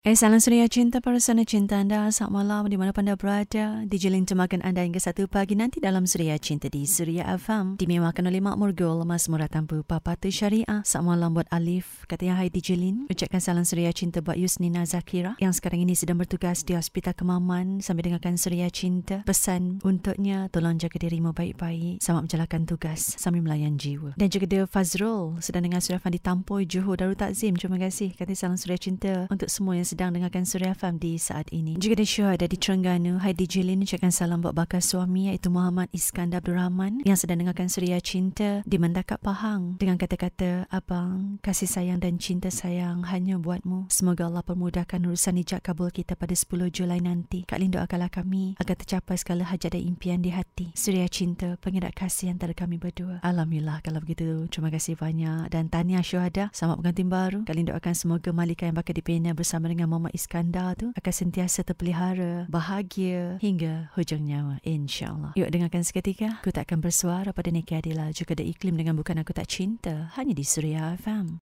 Eh, salam suria cinta para sana cinta anda. Selamat malam di mana anda berada. Dijelin temakan anda hingga satu pagi nanti dalam Suria Cinta di Suria FM. Dimewakan oleh Mak Murgul, Mas Murah Tanpa Papa Tu Syariah. Selamat malam buat Alif. Katanya hai Dijelin. Ucapkan salam Suria Cinta buat Yusnina Zakira. Yang sekarang ini sedang bertugas di Hospital Kemaman sambil dengarkan Suria Cinta. Pesan untuknya, tolong jaga dirimu baik-baik. Selamat menjalankan tugas sambil melayan jiwa. Dan juga dia Fazrul. Sedang dengar Suria di Tampoi, Johor, Darul Takzim. Terima kasih. Katanya salam Suria Cinta untuk semua yang sedang dengarkan Surya FM di saat ini. Juga ada ada di Terengganu. Heidi Jilin ucapkan salam buat bakal suami iaitu Muhammad Iskandar Abdul Rahman yang sedang dengarkan Surya Cinta di Mendakap Pahang dengan kata-kata Abang, kasih sayang dan cinta sayang hanya buatmu. Semoga Allah permudahkan urusan ijab kabul kita pada 10 Julai nanti. Kak Lin doakanlah kami agar tercapai segala hajat dan impian di hati. Surya Cinta, pengirat kasih antara kami berdua. Alhamdulillah kalau begitu. Terima kasih banyak. Dan Tania Syuhada, selamat pengantin baru. Kak Lin doakan semoga Malika yang bakal dipena bersama dengan Muhammad Iskandar tu akan sentiasa terpelihara, bahagia hingga hujung nyawa insyaAllah. Yuk dengarkan seketika. Aku tak akan bersuara pada Nikki Adila juga ada iklim dengan bukan aku tak cinta hanya di Suria FM.